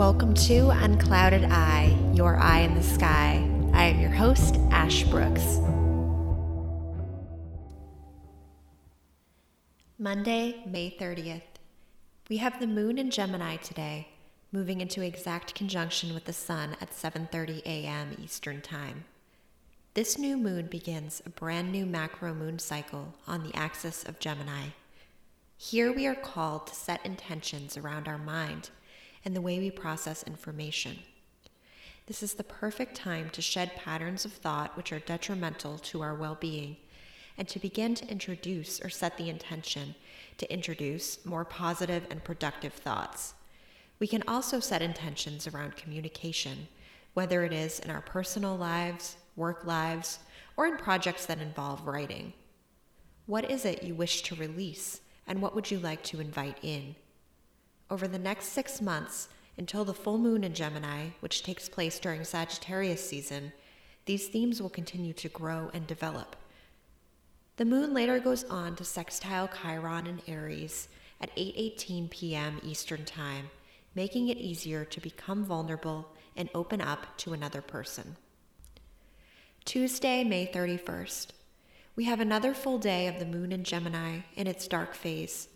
Welcome to Unclouded Eye, your eye in the sky. I am your host, Ash Brooks. Monday, May 30th. We have the moon in Gemini today, moving into exact conjunction with the sun at 7:30 a.m. Eastern Time. This new moon begins a brand new macro moon cycle on the axis of Gemini. Here we are called to set intentions around our mind and the way we process information. This is the perfect time to shed patterns of thought which are detrimental to our well being and to begin to introduce or set the intention to introduce more positive and productive thoughts. We can also set intentions around communication, whether it is in our personal lives, work lives, or in projects that involve writing. What is it you wish to release, and what would you like to invite in? Over the next six months, until the full moon in Gemini, which takes place during Sagittarius season, these themes will continue to grow and develop. The moon later goes on to sextile Chiron in Aries at 8:18 p.m. Eastern Time, making it easier to become vulnerable and open up to another person. Tuesday, May 31st. We have another full day of the moon in Gemini in its dark phase.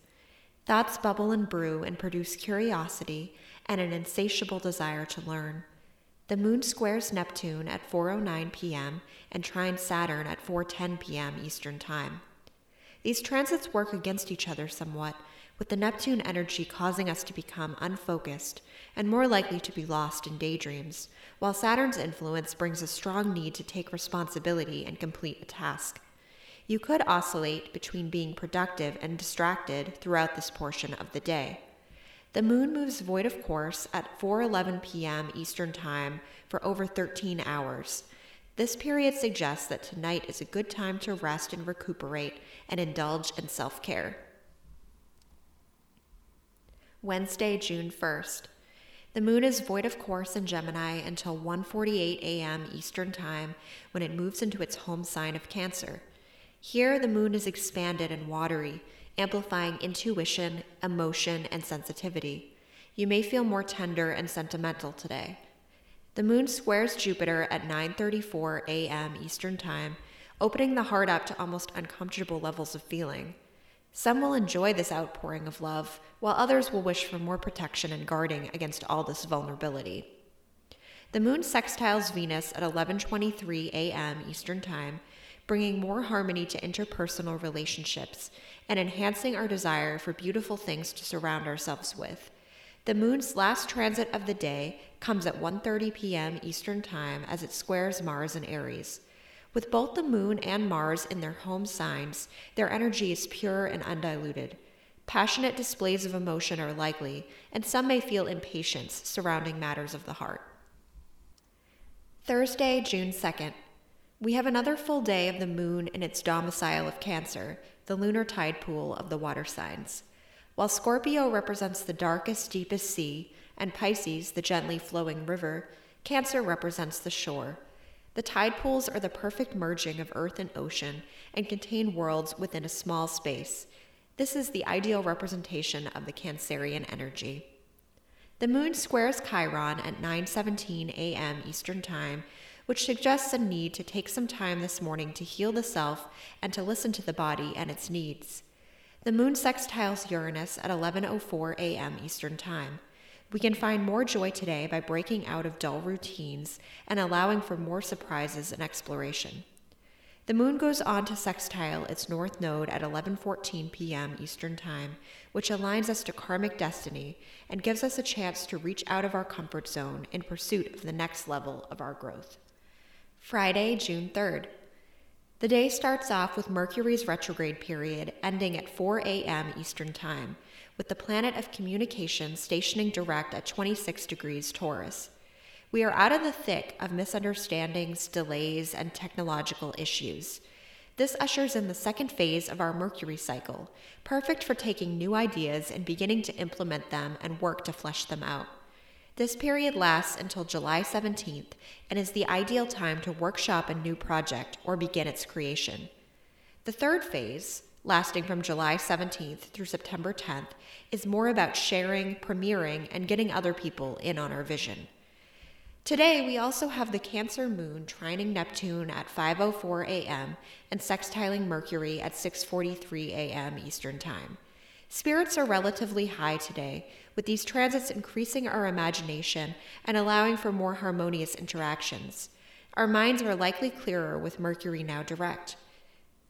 Thoughts bubble and brew and produce curiosity and an insatiable desire to learn. The moon squares Neptune at 4:09 p.m. and trines Saturn at 4:10 p.m. Eastern Time. These transits work against each other somewhat, with the Neptune energy causing us to become unfocused and more likely to be lost in daydreams, while Saturn's influence brings a strong need to take responsibility and complete a task. You could oscillate between being productive and distracted throughout this portion of the day. The moon moves void of course at 4:11 p.m. Eastern Time for over 13 hours. This period suggests that tonight is a good time to rest and recuperate and indulge in self-care. Wednesday, June 1st. The moon is void of course in Gemini until 1:48 a.m. Eastern Time when it moves into its home sign of Cancer. Here, the moon is expanded and watery, amplifying intuition, emotion, and sensitivity. You may feel more tender and sentimental today. The moon squares Jupiter at 9:34 a.m. Eastern Time, opening the heart up to almost uncomfortable levels of feeling. Some will enjoy this outpouring of love, while others will wish for more protection and guarding against all this vulnerability. The moon sextiles Venus at 11:23 a.m. Eastern Time, bringing more harmony to interpersonal relationships and enhancing our desire for beautiful things to surround ourselves with. The moon's last transit of the day comes at 1:30 p.m. Eastern Time as it squares Mars in Aries. With both the moon and Mars in their home signs, their energy is pure and undiluted. Passionate displays of emotion are likely, and some may feel impatience surrounding matters of the heart. Thursday, June 2nd. We have another full day of the moon in its domicile of Cancer, the lunar tide pool of the water signs. While Scorpio represents the darkest, deepest sea, and Pisces, the gently flowing river, Cancer represents the shore. The tide pools are the perfect merging of earth and ocean and contain worlds within a small space. This is the ideal representation of the Cancerian energy. The moon squares Chiron at 9:17 a.m. Eastern Time which suggests a need to take some time this morning to heal the self and to listen to the body and its needs. The moon sextiles Uranus at 11:04 a.m. Eastern Time. We can find more joy today by breaking out of dull routines and allowing for more surprises and exploration. The moon goes on to sextile its north node at 11:14 p.m. Eastern Time, which aligns us to karmic destiny and gives us a chance to reach out of our comfort zone in pursuit of the next level of our growth. Friday, June 3rd. The day starts off with Mercury's retrograde period ending at 4 a.m. Eastern Time, with the planet of communication stationing direct at 26 degrees Taurus. We are out of the thick of misunderstandings, delays, and technological issues. This ushers in the second phase of our Mercury cycle, perfect for taking new ideas and beginning to implement them and work to flesh them out. This period lasts until July 17th and is the ideal time to workshop a new project or begin its creation. The third phase, lasting from July 17th through September 10th, is more about sharing, premiering, and getting other people in on our vision. Today, we also have the Cancer moon trining Neptune at 5:04 a.m. and sextiling Mercury at 6:43 a.m. Eastern Time. Spirits are relatively high today, with these transits increasing our imagination and allowing for more harmonious interactions. Our minds are likely clearer with Mercury now direct.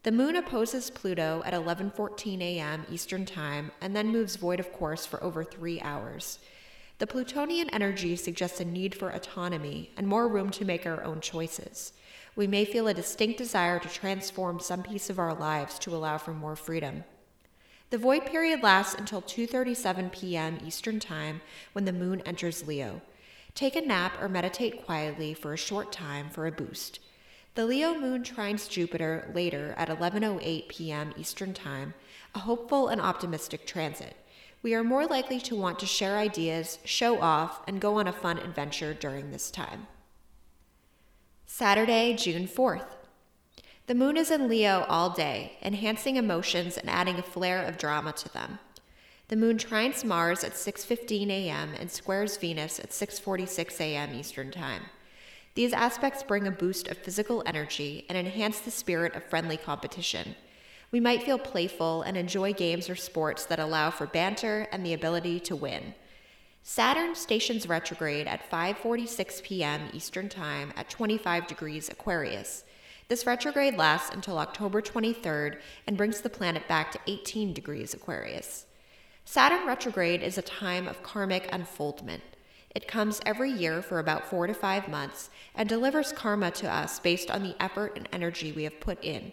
The moon opposes Pluto at 11:14 a.m. Eastern Time and then moves void of course for over 3 hours. The Plutonian energy suggests a need for autonomy and more room to make our own choices. We may feel a distinct desire to transform some piece of our lives to allow for more freedom. The void period lasts until 2:37 p.m. Eastern Time when the moon enters Leo. Take a nap or meditate quietly for a short time for a boost. The Leo moon trines Jupiter later at 11:08 p.m. Eastern Time, a hopeful and optimistic transit we are more likely to want to share ideas, show off, and go on a fun adventure during this time. Saturday, June 4th. The moon is in Leo all day, enhancing emotions and adding a flare of drama to them. The moon trines Mars at 6:15 a.m. and squares Venus at 6:46 a.m. Eastern Time. These aspects bring a boost of physical energy and enhance the spirit of friendly competition. We might feel playful and enjoy games or sports that allow for banter and the ability to win. Saturn stations retrograde at 5:46 p.m. Eastern Time at 25 degrees Aquarius. This retrograde lasts until October 23rd and brings the planet back to 18 degrees Aquarius. Saturn retrograde is a time of karmic unfoldment. It comes every year for about 4 to 5 months and delivers karma to us based on the effort and energy we have put in.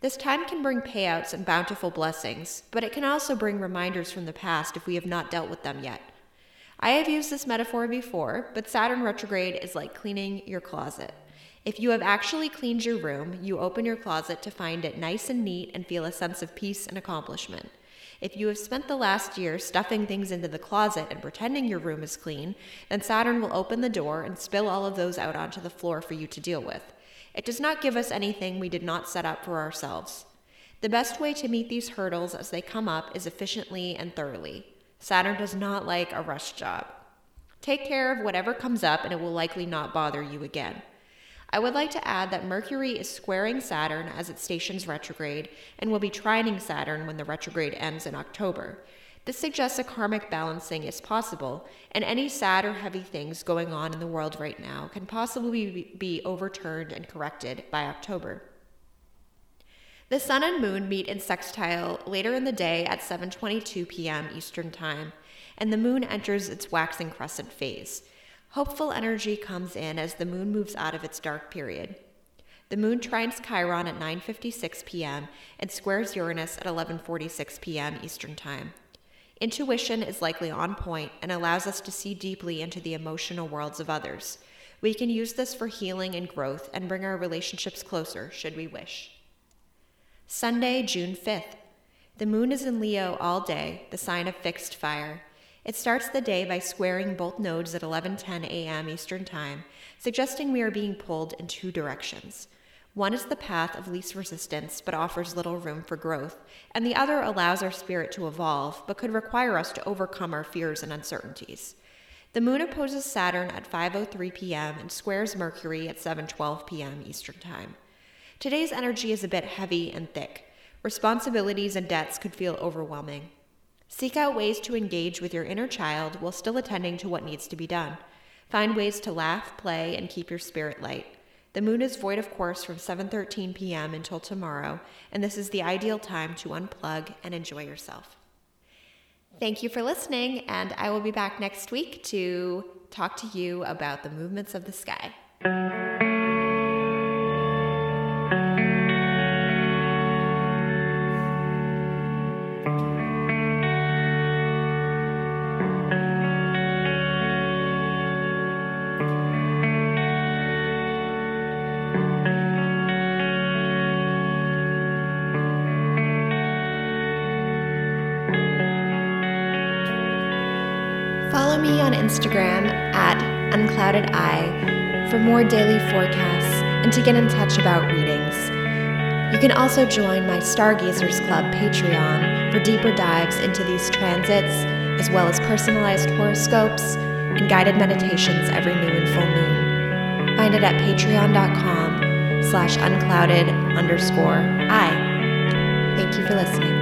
This time can bring payouts and bountiful blessings, but it can also bring reminders from the past if we have not dealt with them yet. I have used this metaphor before, but Saturn retrograde is like cleaning your closet. If you have actually cleaned your room, you open your closet to find it nice and neat and feel a sense of peace and accomplishment. If you have spent the last year stuffing things into the closet and pretending your room is clean, then Saturn will open the door and spill all of those out onto the floor for you to deal with. It does not give us anything we did not set up for ourselves. The best way to meet these hurdles as they come up is efficiently and thoroughly. Saturn does not like a rush job. Take care of whatever comes up and it will likely not bother you again. I would like to add that Mercury is squaring Saturn as it stations retrograde and will be trining Saturn when the retrograde ends in October. This suggests a karmic balancing is possible, and any sad or heavy things going on in the world right now can possibly be overturned and corrected by October. The sun and moon meet in sextile later in the day at 7:22 p.m. Eastern Time, and the moon enters its waxing crescent phase. Hopeful energy comes in as the moon moves out of its dark period. The moon trines Chiron at 9:56 p.m. and squares Uranus at 11:46 p.m. Eastern Time. Intuition is likely on point and allows us to see deeply into the emotional worlds of others. We can use this for healing and growth and bring our relationships closer should we wish. Sunday, June 5th. The moon is in Leo all day, the sign of fixed fire. It starts the day by squaring both nodes at 11:10 a.m. Eastern Time, suggesting we are being pulled in two directions. One is the path of least resistance but offers little room for growth, and the other allows our spirit to evolve but could require us to overcome our fears and uncertainties. The moon opposes Saturn at 5:03 p.m. and squares Mercury at 7:12 p.m. Eastern Time. Today's energy is a bit heavy and thick. Responsibilities and debts could feel overwhelming. Seek out ways to engage with your inner child while still attending to what needs to be done. Find ways to laugh, play, and keep your spirit light. The moon is void of course from 7:13 p.m. until tomorrow, and this is the ideal time to unplug and enjoy yourself. Thank you for listening, and I will be back next week to talk to you about the movements of the sky. Me on Instagram at uncloudedeye for more daily forecasts and to get in touch about readings. You can also join my Stargazers Club Patreon for deeper dives into these transits, as well as personalized horoscopes and guided meditations every new and full moon. Find it at patreon.com slash unclouded underscore eye. Thank you for listening.